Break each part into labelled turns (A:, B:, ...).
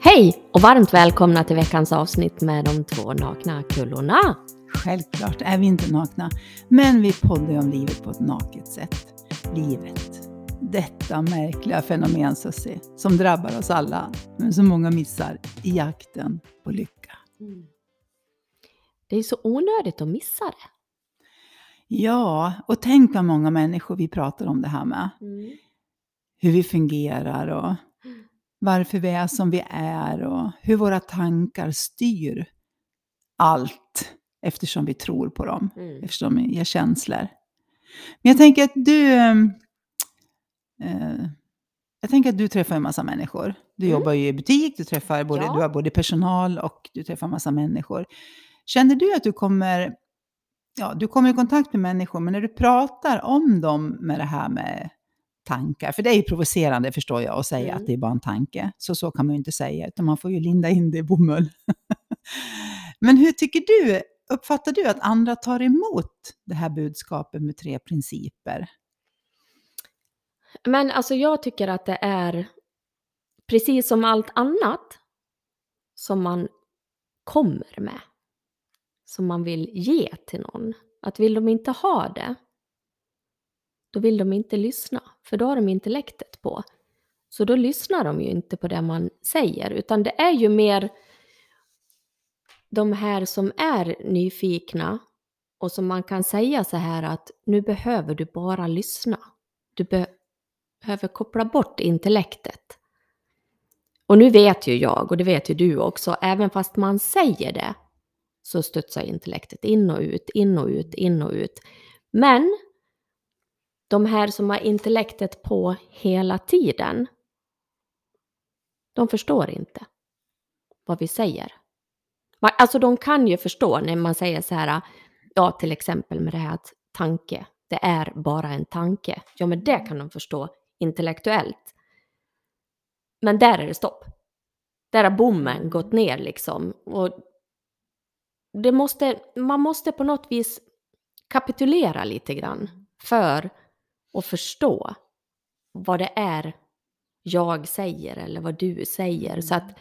A: Hej och varmt välkomna till veckans avsnitt med de två nakna kullorna.
B: Självklart är vi inte nakna, men vi poddar om livet på ett naket sätt. Livet. Detta märkliga fenomen Susie, som drabbar oss alla, men som många missar i jakten på lycka.
A: Det är så onödigt att missa det.
B: Ja, och tänk vad många människor vi pratar om det här med. Hur vi fungerar och varför vi är som vi är och hur våra tankar styr allt eftersom vi tror på dem,
A: Mm.
B: eftersom de ger känslor. Men jag tänker att du ehm, eh, jag tänker att du träffar en massa människor. Du
A: Mm.
B: jobbar ju i butik, du, träffar både,
A: Ja.
B: du har både personal och du träffar en massa människor. Känner du att du kommer, ja, du kommer i kontakt med människor, men när du pratar om dem med det här med tankar, för det är ju provocerande förstår jag att säga
A: Mm.
B: att det är bara en tanke. Så så kan man ju inte säga, utan man får ju linda in det i bomull. men hur tycker du, uppfattar du att andra tar emot det här budskapet med tre principer?
A: Men alltså jag tycker att det är precis som allt annat som man kommer med. Som man vill ge till någon. Att vill de inte ha det, då vill de inte lyssna. För då har de intellektet på. Så då lyssnar de ju inte på det man säger. Utan det är ju mer de här som är nyfikna och som man kan säga så här att nu behöver du bara lyssna. Du be- behöver koppla bort intellektet. Och nu vet ju jag, och det vet ju du också, även fast man säger det så studsar intellektet in och ut, in och ut, in och ut. Men de här som har intellektet på hela tiden, de förstår inte vad vi säger. Alltså de kan ju förstå när man säger så här, ja till exempel med det här att tanke, det är bara en tanke. Ja men det kan de förstå intellektuellt. Men där är det stopp. Där har bommen gått ner liksom. Och det måste, man måste på något vis kapitulera lite grann för att förstå vad det är jag säger eller vad du säger. Så att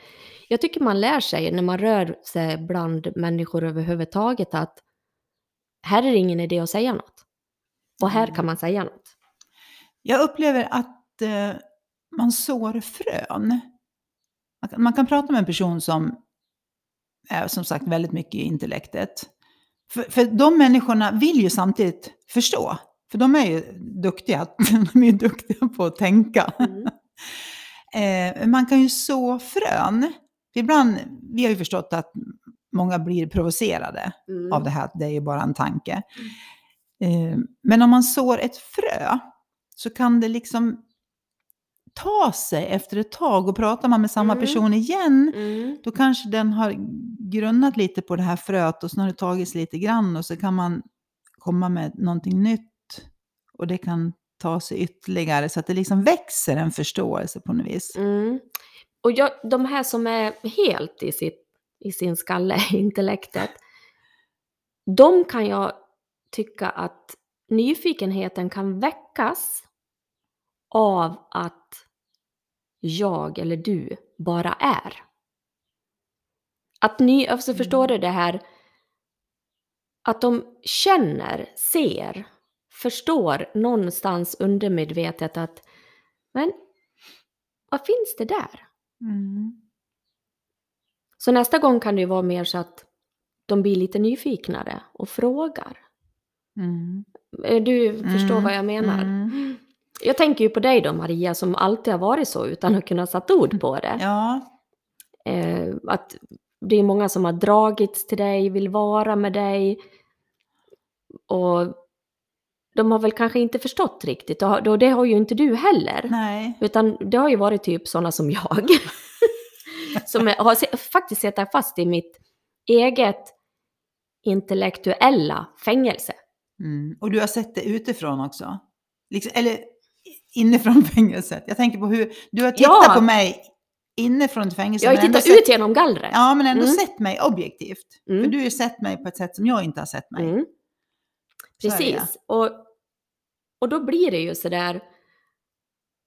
A: jag tycker man lär sig när man rör sig bland människor överhuvudtaget att här är det ingen idé att säga något. Och här kan man säga något.
B: Jag upplever att eh, man sår frön. Man kan, man kan prata med en person som är som sagt väldigt mycket i intellektet. För, för de människorna vill ju samtidigt förstå. För de är ju duktiga, de är duktiga på att tänka. Eh, man kan ju så frön. Ibland, vi har ju förstått att många blir provocerade
A: Mm.
B: av det här, det är ju bara en tanke. Eh, men om man sår ett frö så kan det liksom ta sig efter ett tag och pratar man med samma
A: Mm.
B: person igen
A: Mm.
B: då kanske den har grunnat lite på det här fröet och så har det tagits lite grann och så kan man komma med någonting nytt och det kan ta sig ytterligare så att det liksom växer en förståelse på något vis.
A: Mm. Och jag, de här som är helt i, sitt, i sin skalle, intellektet, de kan jag tycka att nyfikenheten kan väckas av att jag eller du bara är. Att ny, alltså förstår du det här, att de känner, ser, förstår någonstans undermedvetet att men vad finns det där?
B: Mm.
A: Så nästa gång kan det ju vara mer så att de blir lite nyfiknare och frågar.
B: Mm.
A: Du förstår
B: Mm,
A: vad jag menar?
B: mm.
A: Jag tänker ju på dig då Maria som alltid har varit så utan att kunna satt ord på det.
B: Ja,
A: Eh, att det är många som har dragits till dig, vill vara med dig. Och de har väl kanske inte förstått riktigt och det har ju inte du heller.
B: nej.
A: Utan det har ju varit typ sådana som jag. som har se- faktiskt suttit fast i mitt eget intellektuella fängelse.
B: Mm. Och du har sett det utifrån också? Liksom, eller inifrån fängelset. Jag tänker på hur du har tittat
A: Ja.
B: på mig inifrån fängelset.
A: Jag har tittat
B: sett-
A: ut genom gallret.
B: Ja, men ändå
A: Mm.
B: sett mig objektivt.
A: Mm.
B: För du har ju sett mig på ett sätt som jag inte har sett mig.
A: Mm, precis. Och, och då blir det ju sådär,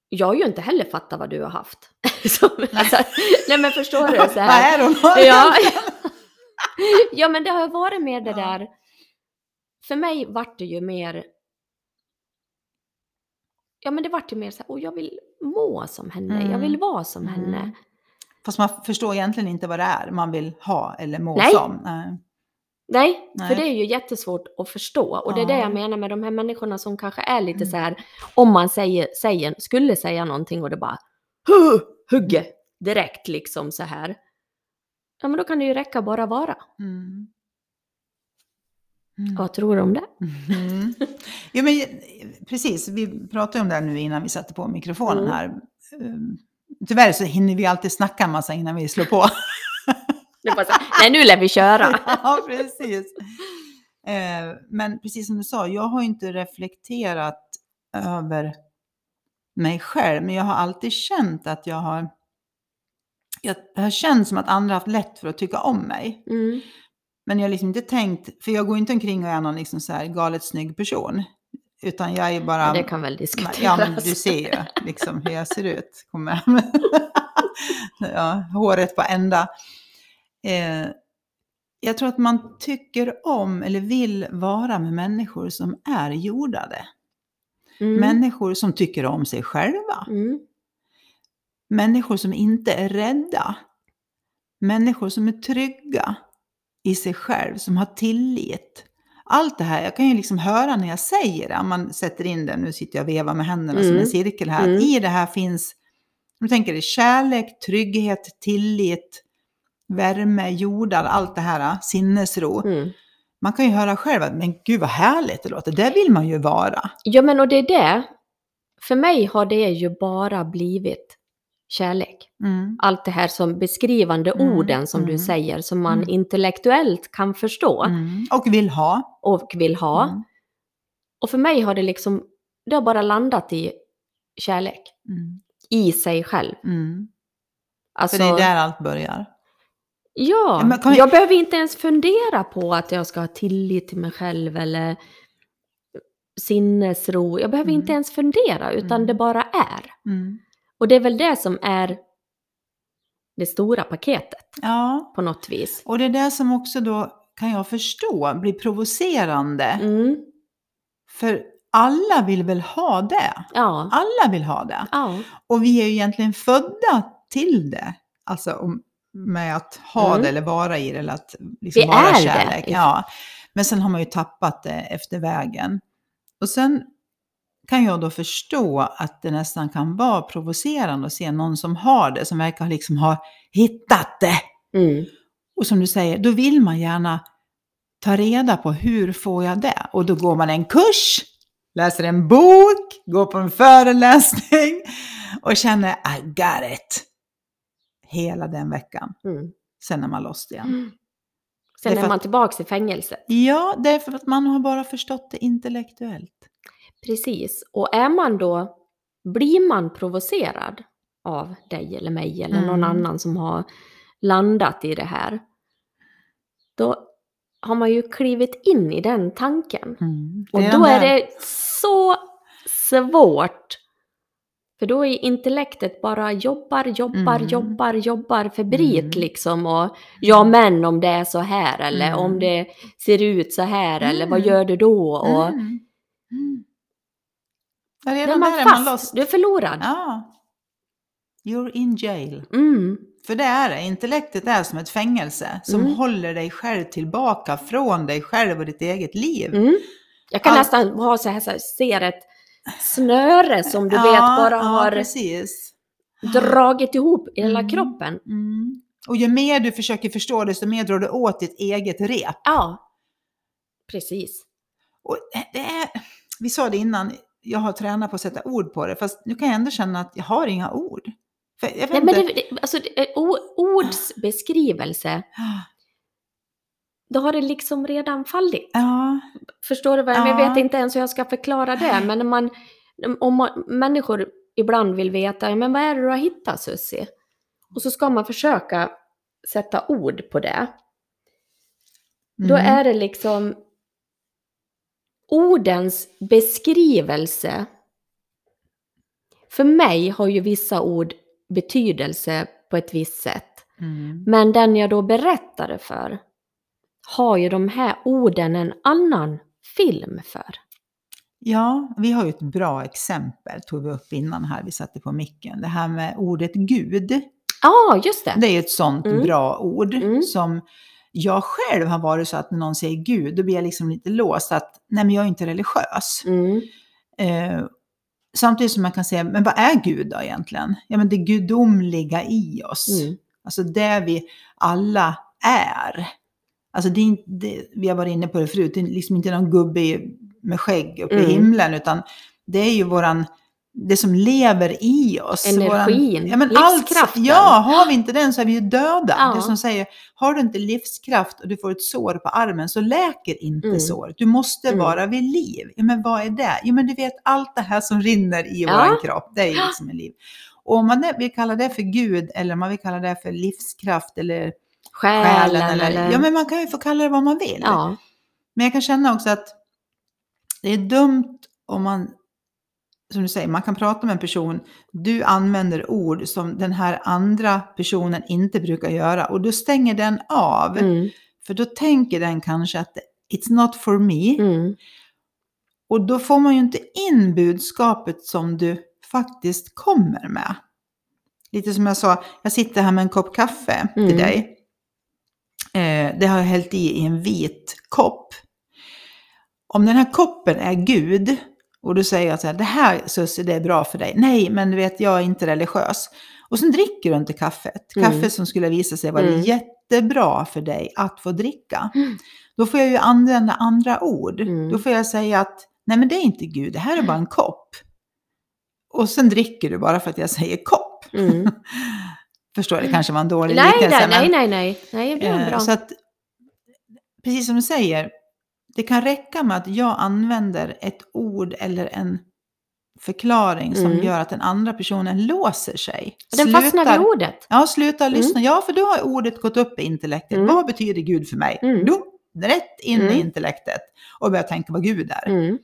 A: jag har ju inte heller fattat vad du har haft. som, alltså, nej men förstår du? Så
B: Vad är hon?
A: Ja. ja, men det har varit mer det
B: Ja.
A: där. För mig vart det ju mer. Ja, men det vart ju mer så här, oh, jag vill må som henne, jag
B: Mm.
A: vill vara som
B: Mm.
A: henne.
B: Fast man förstår egentligen inte vad det är man vill ha eller må
A: Nej.
B: som. Nej.
A: Nej,
B: Nej.
A: för det är ju jättesvårt att förstå. Och det är det
B: Ja.
A: jag menar med de här människorna som kanske är lite
B: Mm.
A: så här, om man säger, säger, skulle säga någonting och det bara "Huh!" hugger direkt liksom så här. Ja, men då kan det ju räcka bara vara.
B: Mm. Mm.
A: Vad tror du om det?
B: Mm. Ja, men, precis, vi pratade om det här nu innan vi satte på mikrofonen
A: Mm.
B: här. Um, Tyvärr så hinner vi alltid snacka en massa innan vi slår på.
A: Det bara så Nej, nu lär vi köra.
B: ja, precis. Eh, men precis som du sa, jag har inte reflekterat över mig själv, men jag har alltid känt att jag har... Jag, det har känts som att andra har haft lätt för att tycka om mig.
A: Mm.
B: Men jag har liksom inte tänkt, för jag går inte omkring och är någon liksom så här galet snygg person. Utan jag är bara...
A: Det kan väl diskuteras.
B: Ja, men du ser ju liksom hur jag ser ut. Kommer. ja, håret på ända. Eh, jag tror att man tycker om eller vill vara med människor som är jordade.
A: Mm.
B: Människor som tycker om sig själva.
A: Mm.
B: Människor som inte är rädda. Människor som är trygga i sig själv, som har tillit. Allt det här, jag kan ju liksom höra när jag säger det, om man sätter in det, nu sitter jag och vevar med händerna som
A: Mm.
B: en cirkel här,
A: Mm.
B: i det här finns, om du tänker dig kärlek, trygghet, tillit, värme, jordar, allt det här, sinnesro.
A: Mm.
B: Man kan ju höra själv att, men gud vad härligt det låter, det vill man ju vara.
A: Ja, men och det är det. För mig har det ju bara blivit kärlek.
B: Mm.
A: Allt det här som beskrivande
B: Mm,
A: orden som du
B: mm,
A: säger, som man
B: mm.
A: intellektuellt kan förstå
B: Mm. Och vill ha.
A: och vill ha.
B: Mm.
A: Och för mig har det liksom, det har bara landat i kärlek. I sig själv. Alltså,
B: För det är där allt börjar.
A: Ja,
B: men vi-
A: jag behöver inte ens fundera på att jag ska ha tillit till mig själv eller sinnesro. Jag behöver
B: Mm.
A: inte ens fundera, utan
B: Mm.
A: det bara är.
B: Mm.
A: Och det är väl det som är det stora paketet
B: Ja,
A: på något vis.
B: och det är det som också då, kan jag förstå, blir provocerande.
A: Mm.
B: För alla vill väl ha det?
A: Ja.
B: Alla vill ha det.
A: ja.
B: Och vi är ju egentligen födda till det. Alltså om, med att ha
A: Mm.
B: det eller vara i det eller att liksom
A: Vi
B: vara
A: är det.
B: kärlek. Ja. Men sen har man ju tappat det efter vägen. Och sen kan jag då förstå att det nästan kan vara provocerande att se någon som har det, som verkar liksom ha hittat det.
A: Mm.
B: Och som du säger, då vill man gärna ta reda på hur får jag det? Och då går man en kurs, läser en bok, går på en föreläsning och känner I got it. Hela den veckan.
A: Mm.
B: Sen är man lost igen.
A: Mm. Sen
B: är
A: är man
B: att-
A: tillbaka i fängelset.
B: Ja, det är för att man har bara förstått det intellektuellt.
A: Precis. Och är man då, blir man provocerad av dig eller mig eller någon
B: Mm.
A: annan som har landat i det här, då har man ju klivit in i den tanken.
B: Mm.
A: Och då är det så svårt. För då är intellektet bara jobbar, jobbar,
B: Mm.
A: jobbar, jobbar febrilt
B: Mm.
A: liksom. Och ja men om det är så här eller
B: Mm.
A: om det ser ut så här eller vad
B: Mm.
A: gör du då? Och
B: Mm. Mm. Redan
A: man
B: där är man
A: fast,
B: lost.
A: du är förlorad.
B: Ja. You're in jail. För det är det. Intellektet är som ett fängelse som håller dig själv tillbaka från dig själv och ditt eget liv.
A: Jag kan
B: Allt-
A: nästan ha så här, så här, ser ett snöre som du
B: Ja,
A: vet bara
B: ja,
A: har
B: precis.
A: dragit ihop i hela
B: Mm.
A: kroppen.
B: Mm. Och ju mer du försöker förstå desto mer drar du åt ditt eget rep.
A: Ja, precis.
B: Och det är, vi sa det innan, jag har tränat på att sätta ord på det, fast nu kan jag ändå känna att jag har inga ord.
A: Nej, men det, det, alltså, det, ords beskrivelse, då har det liksom redan fallit.
B: Ja,
A: Förstår du vad jag menar?
B: Ja.
A: Jag vet inte ens hur jag ska förklara det, men när man, om man, människor ibland vill veta, men vad är det du har hittat Sussi? Och så ska man försöka sätta ord på det. Då
B: Mm.
A: är det liksom ordens beskrivelse. För mig har ju vissa ord betydelse på ett visst sätt.
B: Mm.
A: Men den jag då berättade för har ju de här orden en annan film för.
B: Ja, vi har ju ett bra exempel, tog vi upp innan här, vi satte på micken. Det här med ordet Gud.
A: Ja, just det.
B: Det är ju ett sånt
A: Mm.
B: bra ord
A: Mm.
B: som jag själv har varit så att när någon säger Gud, då blir jag liksom lite låst att nej men jag är inte religiös.
A: Mm.
B: Eh, samtidigt som man kan säga, men vad är Gud då egentligen? Ja men det gudomliga i oss.
A: Mm.
B: Alltså det vi alla är. Alltså det är inte, det, vi har varit inne på det förut, det är liksom inte någon gubbe med skägg uppe
A: Mm.
B: i himlen, utan det är ju våran, det som lever i oss.
A: Energin,
B: ja, men allt,
A: livskraften.
B: Ja, har vi inte den så är vi ju döda.
A: Ja.
B: Det som säger, har du inte livskraft och du får ett sår på armen så läker inte
A: Mm.
B: såret. Du måste
A: Mm.
B: vara vid liv. Ja, men vad är det? Jo, men du vet allt det här som rinner i
A: Ja.
B: våran kropp, det är ju liksom liv. Och om man vill kalla det för Gud eller om man vill kalla det för livskraft eller
A: Själen,
B: själen eller...
A: eller...
B: Ja, men man kan ju få kalla det vad man vill.
A: ja.
B: Men jag kan känna också att det är dumt om man, som du säger, man kan prata med en person, du använder ord som den här andra personen inte brukar göra och då stänger den av.
A: Mm.
B: För då tänker den kanske att it's not for me.
A: Mm.
B: Och då får man ju inte in budskapet som du faktiskt kommer med. Lite som jag sa, jag sitter här med en kopp kaffe
A: Mm.
B: till dig. Eh, det har jag hällt i i en vit kopp. Om den här koppen är Gud och du säger att det här Sussie, det är bra för dig. Nej, men du vet, jag är inte religiös. Och sen dricker du inte kaffet.
A: Mm.
B: Kaffe som skulle visa sig vara
A: Mm.
B: jättebra för dig att få dricka.
A: Mm.
B: Då får jag ju använda andra ord.
A: Mm.
B: Då får jag säga att nej men det är inte Gud, det här är bara en kopp. Och sen dricker du bara för att jag säger kopp.
A: Mm.
B: Förstår, det kanske var en dålig
A: Nej,
B: liknelse.
A: nej, nej, nej, nej. Det är
B: eh,
A: bra.
B: Så att, precis som du säger, det kan räcka med att jag använder ett ord eller en förklaring som
A: Mm.
B: gör att den andra personen låser sig.
A: Den fastnar vid ordet.
B: Ja, sluta lyssna. Ja, för då har ordet gått upp i intellektet.
A: Mm.
B: Vad betyder Gud för mig?
A: Mm.
B: Då, rätt in
A: Mm.
B: i intellektet och börja tänka vad Gud är.
A: Mm.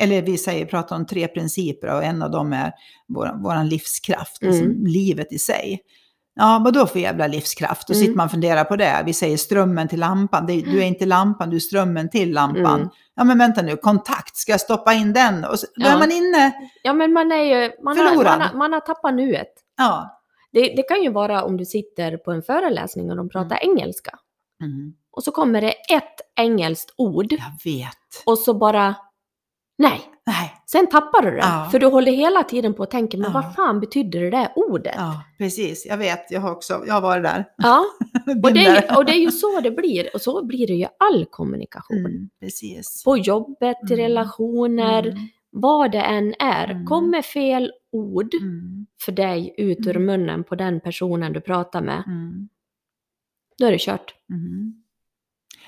B: Eller vi säger, pratar om tre principer och en av dem är vår, våran livskraft,
A: Mm.
B: liksom livet i sig. Ja, vad då för jävla livskraft? Då
A: Mm.
B: sitter man och funderar på det. Vi säger strömmen till lampan. Det, du är inte lampan, du är strömmen till lampan.
A: Mm.
B: Ja, men vänta nu, kontakt, ska jag stoppa in den? Och så, då
A: Ja.
B: är man inne.
A: Ja, men man är ju... Man har, man, har, man har tappat nuet.
B: Ja.
A: Det, det kan ju vara om du sitter på en föreläsning och de pratar engelska.
B: Mm.
A: Och så kommer det ett engelskt ord
B: Jag vet.
A: och så bara... Nej,
B: Nej,
A: sen tappar du det.
B: Ja.
A: För du håller hela tiden på att tänka, men
B: Ja.
A: vad fan betyder det där ordet? Ja.
B: ja, precis. Jag vet, jag har också, jag har varit där.
A: Och, det är, och det är ju så det blir. Och så blir det ju all kommunikation.
B: Mm, precis.
A: På jobbet, i
B: Mm.
A: relationer,
B: Mm,
A: vad det än är.
B: Mm.
A: Kommer fel ord
B: mm,
A: för dig ut ur
B: Mm.
A: munnen på den personen du pratar med, då är det kört.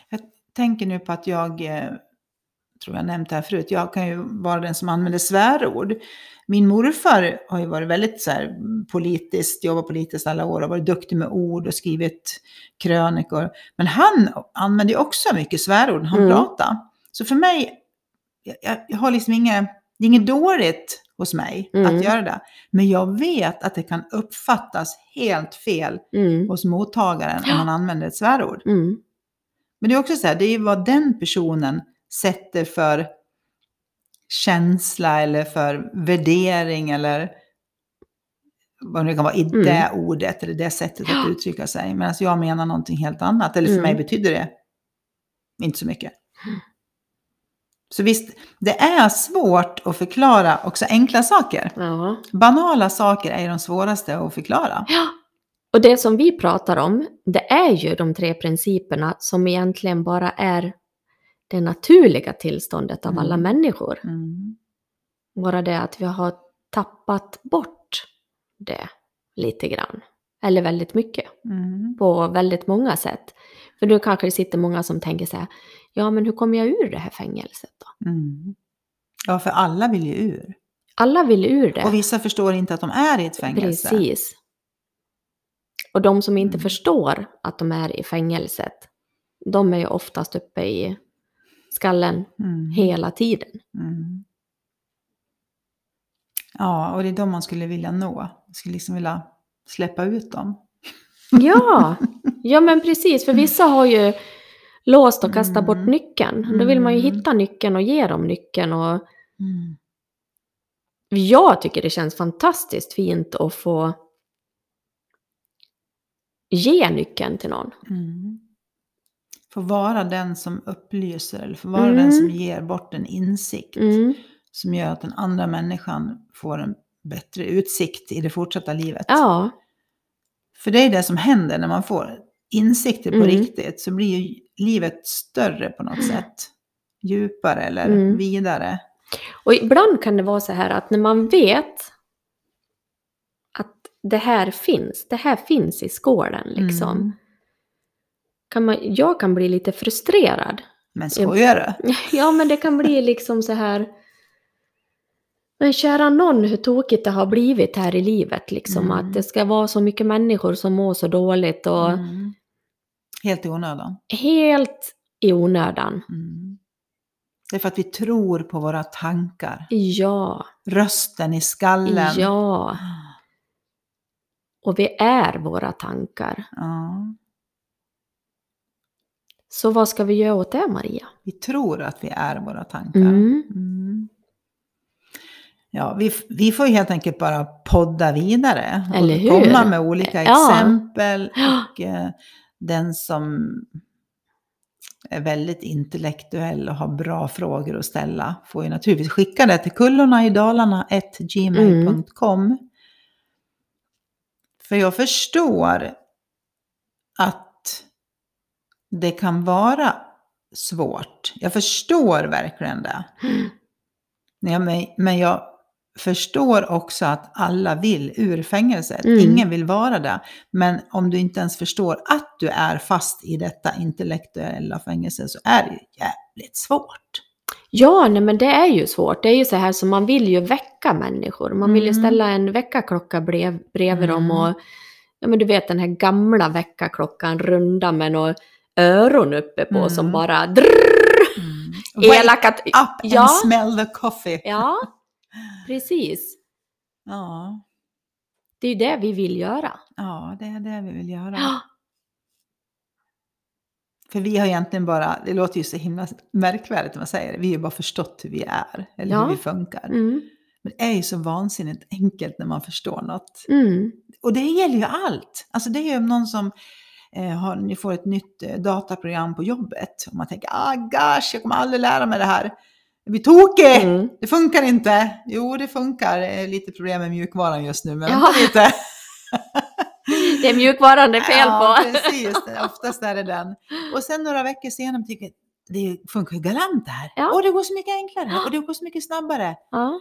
B: Jag tänker nu på att jag, eh, tror jag nämnt det här förut, jag kan ju vara den som använder svärord. Min morfar har ju varit väldigt så här, politiskt, jobbat politiskt alla år och varit duktig med ord och skrivit krönikor. Men han använder ju också mycket svärord när han
A: Mm.
B: pratar. Så för mig, jag, jag, har liksom inget, det är inget dåligt hos mig
A: Mm.
B: att göra det. Men jag vet att det kan uppfattas helt fel
A: Mm.
B: hos mottagaren om man använder ett svärord.
A: Mm.
B: Men det är också så här, det är ju vad den personen sätter för känsla eller för värdering eller vad det kan vara i
A: Mm.
B: det ordet eller det sättet att uttrycka sig. Medan jag menar någonting helt annat. Eller för
A: Mm.
B: mig betyder det inte så mycket. Så visst, det är svårt att förklara också enkla saker.
A: Ja.
B: Banala saker är de svåraste att förklara.
A: ja. Och det som vi pratar om, det är ju de tre principerna som egentligen bara är det naturliga tillståndet av
B: Mm.
A: alla människor.
B: Mm.
A: Bara det att vi har tappat bort det lite grann. Eller väldigt mycket.
B: Mm.
A: På väldigt många sätt. För nu kanske det sitter många som tänker så här, ja men hur kommer jag ur det här fängelset då?
B: Mm. Ja, för alla vill ju ur.
A: Alla vill ur det.
B: Och vissa förstår inte att de är i ett fängelse.
A: Precis. Och de som inte
B: Mm.
A: förstår att de är i fängelset, de är ju oftast uppe i skallen
B: Mm.
A: hela tiden.
B: Mm. Ja, och det är de man skulle vilja nå. Man skulle liksom vilja släppa ut dem.
A: Ja, ja men precis. För vissa har ju låst och kastat bort
B: Mm.
A: nyckeln. Då vill man ju
B: Mm.
A: hitta nyckeln och ge dem nyckeln. Och
B: Mm.
A: jag tycker det känns fantastiskt fint att få ge nyckeln till någon.
B: Mm. Få vara den som upplyser eller få vara
A: Mm.
B: den som ger bort en insikt.
A: Mm.
B: Som gör att den andra människan får en bättre utsikt i det fortsatta livet.
A: Ja,
B: För det är det som händer när man får insikter på
A: Mm.
B: riktigt. Så blir ju livet större på något sätt. Djupare eller
A: Mm.
B: vidare.
A: och ibland kan det vara så här att när man vet att det här finns, det här finns i skålen liksom. Kan man, jag kan bli lite frustrerad.
B: Men skojar du?
A: Ja, men det kan bli liksom så här... Men kära någon hur tokigt det har blivit här i livet liksom.
B: Mm.
A: Att det ska vara så mycket människor som mår så dåligt och
B: Mm. Helt i onödan.
A: helt i onödan.
B: Mm. Det är för att vi tror på våra tankar.
A: Ja,
B: Rösten i skallen.
A: ja. Och vi är våra tankar.
B: Ja.
A: Så vad ska vi göra åt det, Maria?
B: Vi tror att vi är våra tankar.
A: Mm.
B: Mm. Ja, vi, vi får ju helt enkelt bara podda vidare. och
A: Eller hur?
B: Komma med olika
A: Ja.
B: exempel. Och eh, den som är väldigt intellektuell och har bra frågor att ställa får ju naturligtvis skicka det till kullorna i Dalarna gmail.com. För jag förstår att det kan vara svårt. Jag förstår verkligen det. Ja, men, jag förstår också att alla vill ur fängelset.
A: Mm.
B: Ingen vill vara där. Men om du inte ens förstår att du är fast i detta intellektuella fängelse så är det ju jävligt svårt.
A: Ja, nej, men det är ju svårt. Det är ju så här som man vill ju väcka människor. Man vill ju
B: Mm.
A: ställa en väckarklocka brev, bredvid dem
B: Mm.
A: och ja men du vet den här gamla väckarklockan runda med några öron uppe på
B: Mm.
A: som bara drrrr,
B: Wake
A: elaka...
B: up and
A: Ja.
B: smell the coffee.
A: Ja, precis.
B: Ja,
A: Det är ju det vi vill göra.
B: ja, det är det vi vill göra.
A: Ja,
B: För vi har egentligen bara, det låter ju så himla märkvärdigt när man säger det, vi har ju bara förstått hur vi är, eller
A: Ja.
B: hur vi funkar.
A: mm,
B: Men det är ju så vansinnigt enkelt när man förstår något.
A: mm,
B: Och det gäller ju allt. Alltså det är ju någon som har, ni får ett nytt eh, dataprogram på jobbet och man tänker, ah gosh, jag kommer aldrig lära mig det här. Jag blir tokig!
A: mm.
B: Det funkar inte. Jo, det funkar. Lite problem med mjukvaran just nu, men
A: Ja.
B: lite.
A: Det är mjukvaran det är fel
B: Ja,
A: på.
B: precis. Oftast är det den. Och sen några veckor senare tycker jag, det funkar ju galant det här.
A: Ja.
B: Och det går så mycket enklare
A: Ja.
B: och det går så mycket snabbare.
A: Ja,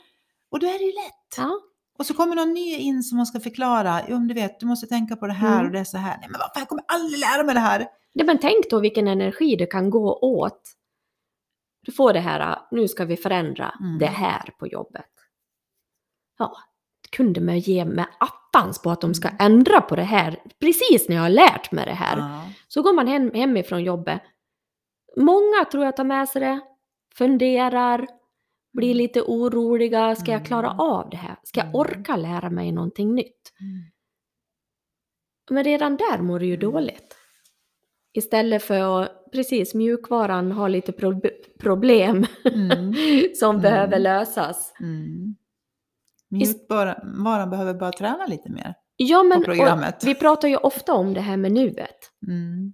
B: Och då är det ju lätt.
A: ja,
B: Och så kommer någon ny in som man ska förklara. Jo, men du vet, du måste tänka på det här
A: Mm.
B: och det är så här. Nej, men vad fan, jag kommer aldrig lära mig det här.
A: Ja, men tänk då vilken energi det kan gå åt. Du får det här, nu ska vi förändra
B: Mm.
A: det här på jobbet. Ja, kunde man ge med attans på att de ska ändra på det här precis när jag har lärt mig det här.
B: Ja.
A: Så går man hem, hemifrån jobbet. Många tror jag tar med sig det, funderar, blir lite oroliga. Ska jag klara
B: Mm.
A: av det här? Ska jag
B: Mm.
A: orka lära mig någonting nytt?
B: Mm.
A: Men redan där mår du ju dåligt. Istället för att, precis, mjukvaran har lite pro problem
B: Mm.
A: som
B: Mm.
A: behöver lösas.
B: Mm. Mjukvaran behöver bara träna lite mer.
A: Ja, men
B: På programmet.
A: vi pratar ju ofta om det här med nuet.
B: Mm.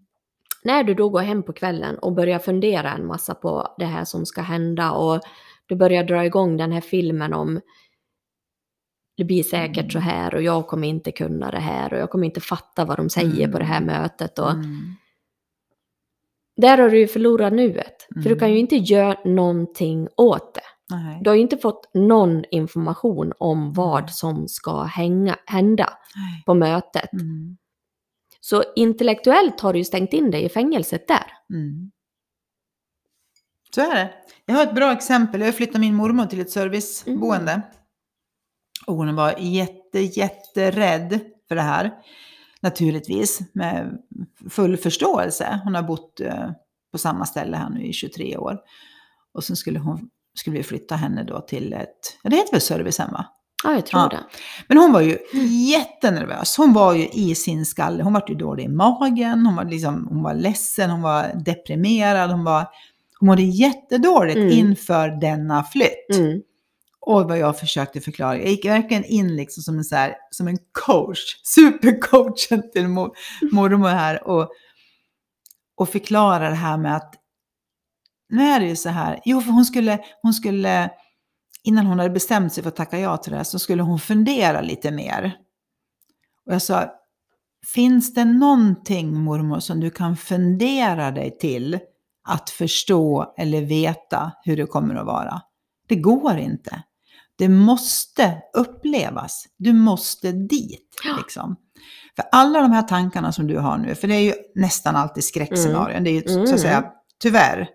A: När du då går hem på kvällen och börjar fundera en massa på det här som ska hända och du börjar dra igång den här filmen om det blir säkert så här och jag kommer inte kunna det här och jag kommer inte fatta vad de säger på det här mötet. Och
B: Mm.
A: Där har du ju förlorat nuet. För du
B: Mm.
A: kan ju inte göra någonting åt det.
B: Nej.
A: Du har ju inte fått någon information om vad som ska hänga, hända
B: Nej.
A: på mötet.
B: Mm.
A: Så intellektuellt har du ju stängt in dig i fängelset där.
B: Mm. Så är det. Jag har ett bra exempel. Jag flyttade min mormor till ett serviceboende. Och hon var jätte, jätterädd för det här. Naturligtvis, med full förståelse. Hon har bott eh, på samma ställe här nu i 23 år. Och sen skulle, hon, skulle vi flytta henne då till ett, ja det heter väl servicehem va?
A: Ja, jag tror
B: Ja.
A: det.
B: Men hon var ju jättenervös. Hon var ju i sin skalle. Hon var ju dålig i magen, hon var, liksom, hon var ledsen, hon var deprimerad, hon, var, hon mådde jättedåligt
A: Mm.
B: inför denna flytt.
A: Mm.
B: Och vad jag försökte förklara. Jag gick verkligen in liksom som en, så här, som en coach, supercoachen till mor, mormor här och, och förklara det här med att nu är det ju så här, jo för hon skulle, hon skulle, innan hon hade bestämt sig för att tacka ja till det här så skulle hon fundera lite mer. Och jag sa, finns det någonting mormor som du kan fundera dig till att förstå eller veta hur det kommer att vara? Det går inte. Det måste upplevas. Du måste dit.
A: Ja.
B: Liksom. För alla de här tankarna som du har nu, för det är ju nästan alltid skräckscenarion, det är ju så
A: Mm.
B: att säga tyvärr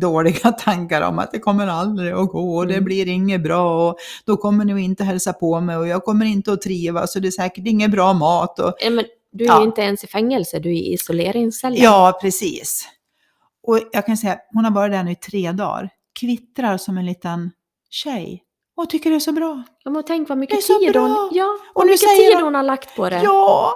B: dåliga tankar om att det kommer aldrig att gå och det
A: Mm.
B: blir inget bra och då kommer ni inte hälsa på mig och jag kommer inte att trivas och det är säkert inget bra mat. Och,
A: Eh, Men du är
B: Ja.
A: ju inte ens i fängelse, du är i isoleringscellen.
B: ja, precis. Och jag kan säga, hon har varit där nu i tre dagar, kvittrar som en liten tjej och tycker det är så bra.
A: Ja, men tänk vad mycket tid
B: bra.
A: hon, ja,
B: Och nu
A: mycket tid
B: de-
A: hon har lagt på det.
B: Ja!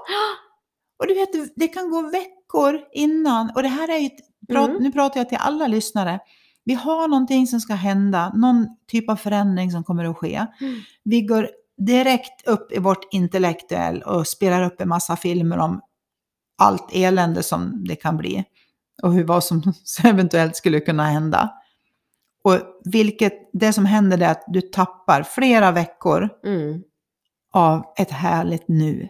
B: Och du vet, det kan gå veckor innan. Och det här är ju, prat,
A: Mm.
B: nu pratar jag till alla lyssnare. Vi har någonting som ska hända, någon typ av förändring som kommer att ske.
A: Mm.
B: Vi går direkt upp i vårt intellektuell och spelar upp en massa filmer om allt elände som det kan bli. Och hur, vad som eventuellt skulle kunna hända. Och vilket, det som händer är att du tappar flera veckor
A: Mm.
B: av ett härligt nu.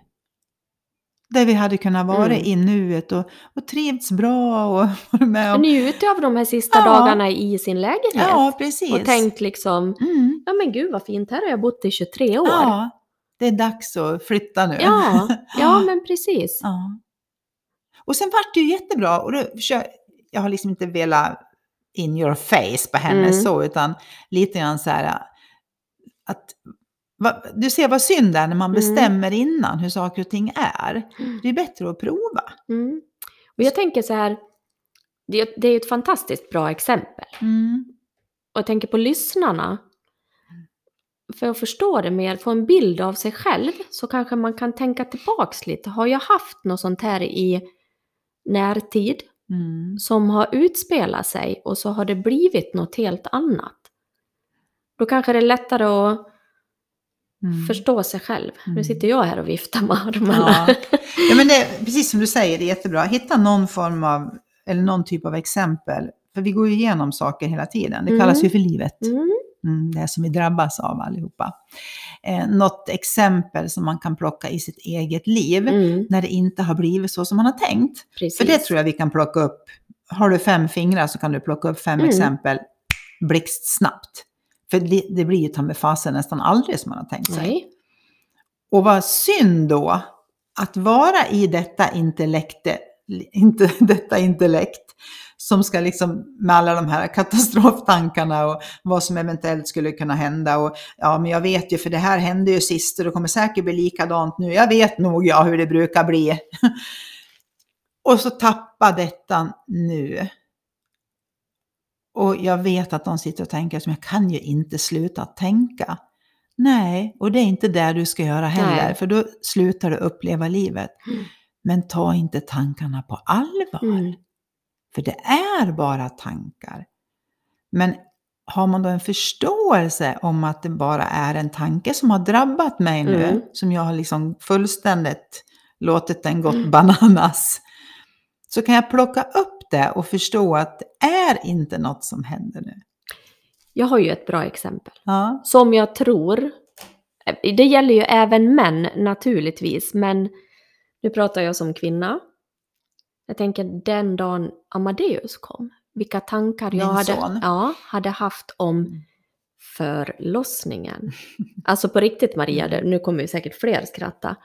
B: Där vi hade kunnat vara
A: Mm.
B: i nuet och, och trivts bra och varit med om...
A: Njutit av de här sista
B: Ja.
A: dagarna i sin lägenhet.
B: Ja, precis.
A: och tänkt liksom,
B: Mm.
A: ja men gud vad fint, här har jag bott i 23 år.
B: Ja, det är dags att flytta nu.
A: ja, ja men precis.
B: Ja. Och sen vart det ju jättebra. Och då, kör- jag har liksom inte velat in your face på henne
A: Mm.
B: så, utan lite grann så här att va, du ser vad synd det är när man
A: Mm.
B: bestämmer innan hur saker och ting är. Det är bättre att prova.
A: Mm. Och jag tänker så här, det, det är ju ett fantastiskt bra exempel.
B: Mm.
A: Och jag tänker på lyssnarna. För att förstå det mer, få en bild av sig själv, så kanske man kan tänka tillbaks lite. Har jag haft något sånt här i närtid
B: Mm.
A: som har utspelat sig och så har det blivit något helt annat? Då kanske det är lättare att
B: Mm.
A: förstå sig själv. Nu
B: Mm.
A: sitter jag här och viftar med armarna.
B: Ja. ja, men det precis som du säger, det är jättebra. Hitta någon form av, eller någon typ av exempel. För vi går ju igenom saker hela tiden. Det
A: Mm.
B: kallas ju för livet.
A: Mm.
B: Det som vi drabbas av allihopa. Eh, något exempel som man kan plocka i sitt eget liv
A: Mm.
B: när det inte har blivit så som man har tänkt.
A: Precis.
B: För det tror jag vi kan plocka upp. Har du fem fingrar så kan du plocka upp fem
A: Mm.
B: exempel blixtsnabbt. För det, det blir ju ta med fasen nästan aldrig som man har tänkt sig.
A: Nej.
B: Och vad synd då att vara i detta intellekt, inte detta intellekt som ska liksom med alla de här katastroftankarna och vad som eventuellt skulle kunna hända och ja men jag vet ju för det här hände ju sist och det kommer säkert bli likadant nu. Jag vet nog ja hur det brukar bli. och så tappa detta nu. Och jag vet att de sitter och tänker som jag kan ju inte sluta tänka. Nej, och det är inte det du ska göra heller,
A: Nej.
B: för då slutar du uppleva livet.
A: Mm.
B: Men ta inte tankarna på allvar,
A: Mm.
B: För det är bara tankar. Men har man då en förståelse om att det bara är en tanke som har drabbat mig nu,
A: Mm.
B: som jag har liksom fullständigt låtit den gått
A: Mm.
B: bananas, så kan jag plocka upp det och förstå att det är inte något som händer nu.
A: Jag har ju ett bra exempel.
B: Ja.
A: Som jag tror, det gäller ju även män naturligtvis, men nu pratar jag som kvinna. Jag tänker den dagen Amadeus kom, vilka tankar jag
B: Min
A: hade,
B: son.
A: ja, hade haft om
B: Mm.
A: förlossningen. Alltså på riktigt Maria, nu kommer ju säkert fler skratta.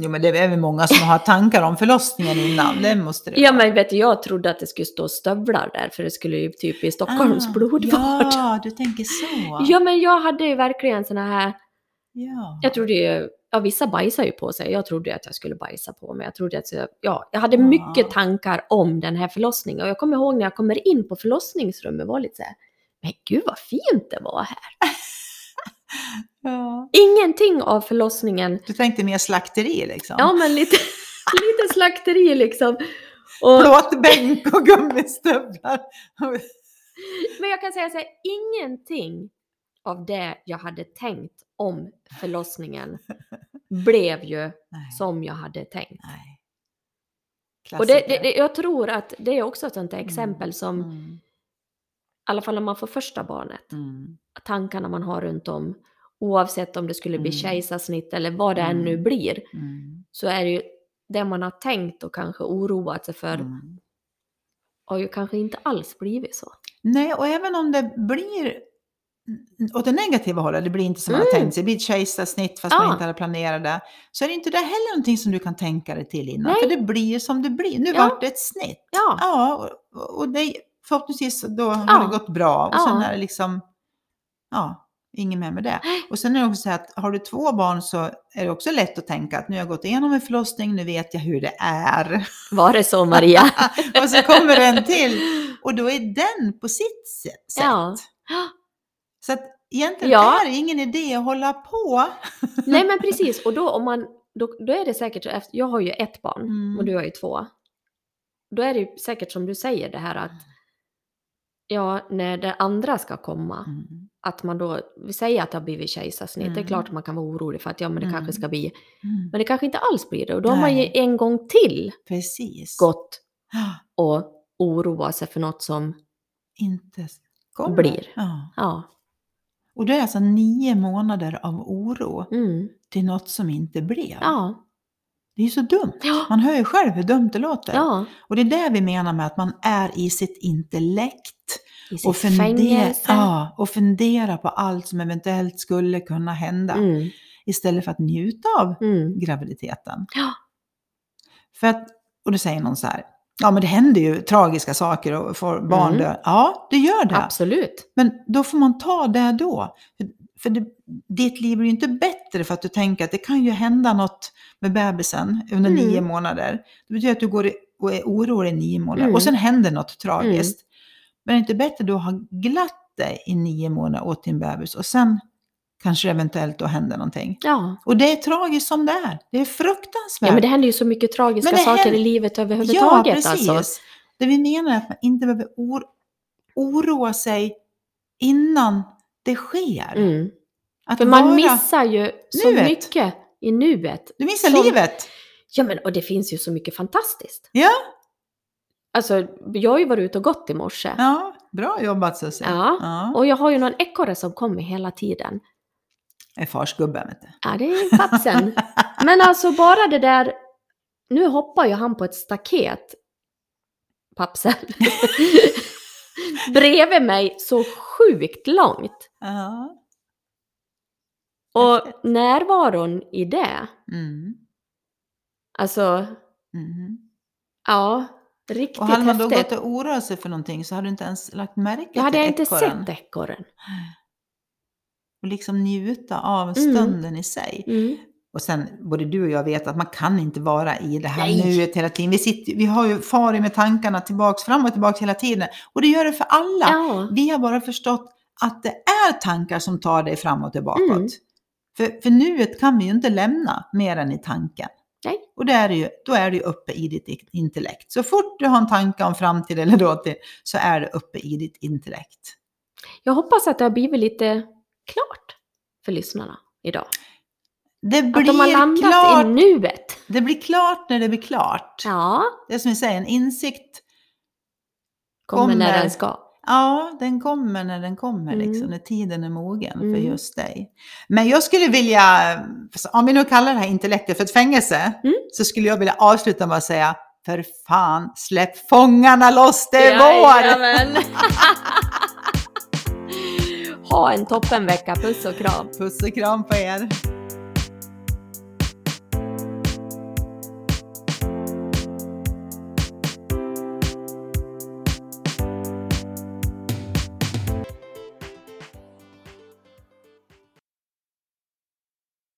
B: Jo, men det är väl många som har tankar om förlossningen innan, det måste det
A: Ja
B: vara.
A: men vet du, jag trodde att det skulle stå stövlar där, för det skulle ju typ i Stockholms
B: Ah,
A: blodbad.
B: Ja, du tänker så.
A: Ja men jag hade ju verkligen såna här
B: Ja.
A: Jag trodde ju, ja vissa bajsar ju på sig, jag trodde att jag skulle bajsa på mig. Jag trodde att, jag- ja, jag hade mycket tankar om den här förlossningen. Och jag kommer ihåg när jag kommer in på förlossningsrummet var lite så här, men gud vad fint det var här.
B: Ja.
A: Ingenting av förlossningen.
B: Du tänkte mer slakteri liksom?
A: Ja, men lite, lite slakteri liksom. Och,
B: Plåtbänk och gummistövlar.
A: men jag kan säga så här, ingenting av det jag hade tänkt om förlossningen blev ju
B: Nej.
A: som jag hade tänkt. Och det, det, jag tror att det är också ett sånt där exempel som,
B: Mm.
A: i alla fall när man får första barnet,
B: Mm.
A: tankarna man har runt om, oavsett om det skulle bli
B: Mm.
A: kejsarsnitt eller vad det än nu
B: Mm.
A: blir,
B: Mm.
A: så är det ju det man har tänkt och kanske oroat sig för
B: Mm.
A: har ju kanske inte alls blivit så.
B: Nej, och även om det blir åt det negativa hållet, det blir inte som man har
A: Mm.
B: tänkt sig, det blir ett kejsarsnitt fast
A: Ja.
B: man inte hade planerat det, så är det inte det heller någonting som du kan tänka dig till innan,
A: Nej.
B: för det blir som det blir. Nu
A: Ja.
B: vart det ett snitt.
A: Ja,
B: Ja, och, och det, förhoppningsvis då har
A: Ja.
B: det gått bra och
A: Ja.
B: sen är det liksom, ja, inget mer med det. Och sen är det också så att har du två barn så är det också lätt att tänka att nu har jag gått igenom en förlossning, nu vet jag hur det är.
A: var det så Maria?
B: och så kommer en till och då är den på sitt sätt.
A: Ja.
B: Så att egentligen
A: Ja.
B: är det ingen idé att hålla på.
A: Nej men precis, och då om man, då, då är det säkert, så jag har ju ett barn
B: Mm.
A: och du har ju två. Då är det ju säkert som du säger det här att, ja när det andra ska komma,
B: Mm.
A: att man då, vi säger att det har blivit kejsarsnitt, det är
B: Mm.
A: klart man kan vara orolig för att ja men det
B: Mm.
A: kanske ska bli,
B: Mm.
A: men det kanske inte alls blir det. Och då har man ju
B: Nej.
A: en gång till
B: Precis.
A: gått och oroa sig för något som,
B: Inte kommer.
A: Blir.
B: Ja.
A: ja,
B: Och det är alltså nio månader av oro
A: mm,
B: till något som inte blev.
A: ja,
B: Det är ju så dumt.
A: ja,
B: Man hör ju själv hur dumt det låter.
A: ja,
B: Och det är det vi menar med att man är i sitt intellekt.
A: i sitt
B: Och, fundera, ja, och fundera på allt som eventuellt skulle kunna hända.
A: Mm,
B: Istället för att njuta av
A: mm,
B: graviditeten.
A: ja,
B: För att, och då säger någon så här, ja men det händer ju tragiska saker och får barn
A: Mm.
B: dö. Ja, det gör det.
A: absolut.
B: Men då får man ta det då. För, för det, ditt liv blir ju inte bättre för att du tänker att det kan ju hända något med bebisen under
A: Mm.
B: nio månader. Det betyder att du går och är orolig i nio månader
A: Mm.
B: och sen händer något tragiskt. Men är det inte bättre då att ha glatt dig i nio månader åt din bebis och sen kanske eventuellt då händer någonting.
A: Ja.
B: Och det är tragiskt som det är. Det är fruktansvärt.
A: ja, men det händer ju så mycket tragiska saker
B: händer-
A: i livet
B: Ja,
A: överhuvudtaget.
B: precis.
A: alltså.
B: Det vi menar är att man inte behöver or- oroa sig innan det sker.
A: Mm.
B: Att
A: För man
B: vara-
A: missar ju så
B: nuet.
A: mycket i nuet.
B: Du missar
A: som-
B: livet.
A: Ja, men och det finns ju så mycket fantastiskt.
B: Ja.
A: Alltså, jag har ju varit ute och gått i morse.
B: ja, bra jobbat Susie.
A: Ja.
B: ja.
A: Och jag har ju någon ekorre som kommer hela tiden.
B: Är farsgubben vet du.
A: Ja, det är pappsen. Men alltså bara det där, nu hoppar ju han på ett staket, pappsen, bredvid mig så sjukt långt.
B: Ja.
A: Och närvaron i det,
B: Mm.
A: alltså,
B: Mm.
A: ja, riktigt
B: Och hade man då
A: häftigt.
B: gått och oroat sig för någonting så hade du inte ens lagt märke
A: Jag hade
B: till
A: inte
B: ekorren.
A: sett ekorren.
B: Och liksom njuta av
A: Mm.
B: stunden i sig.
A: Mm.
B: Och sen, både du och jag vet att man kan inte vara i det här
A: Nej.
B: nuet hela tiden. Vi, sitter, vi har ju farit med tankarna tillbaks, fram och tillbaks hela tiden. Och det gör det för alla.
A: Ja,
B: Vi har bara förstått att det är tankar som tar dig fram och tillbakåt.
A: Mm.
B: För, för nuet kan vi ju inte lämna mer än i tanken.
A: Nej.
B: Och det är det ju, då är ju uppe i ditt intellekt. Så fort du har en tanke om framtid eller dåtid så är det uppe i ditt intellekt.
A: jag hoppas att det har blivit lite klart för lyssnarna idag.
B: Det
A: Att de har
B: blir,
A: landat
B: klart,
A: i nuet.
B: det blir klart när det blir klart.
A: Ja,
B: Det är som vi säger, en insikt
A: kommer när
B: Kommer.
A: den ska.
B: Ja, den kommer när den kommer,
A: Mm.
B: liksom, när tiden är mogen för
A: Mm.
B: just dig. Men jag skulle vilja, om vi nu kallar det här intellektet för ett fängelse,
A: Mm.
B: så skulle jag vilja avsluta med att säga, för fan, släpp fångarna loss, det är vår!
A: Ha en toppenvecka, puss och kram.
B: Puss och kram på er!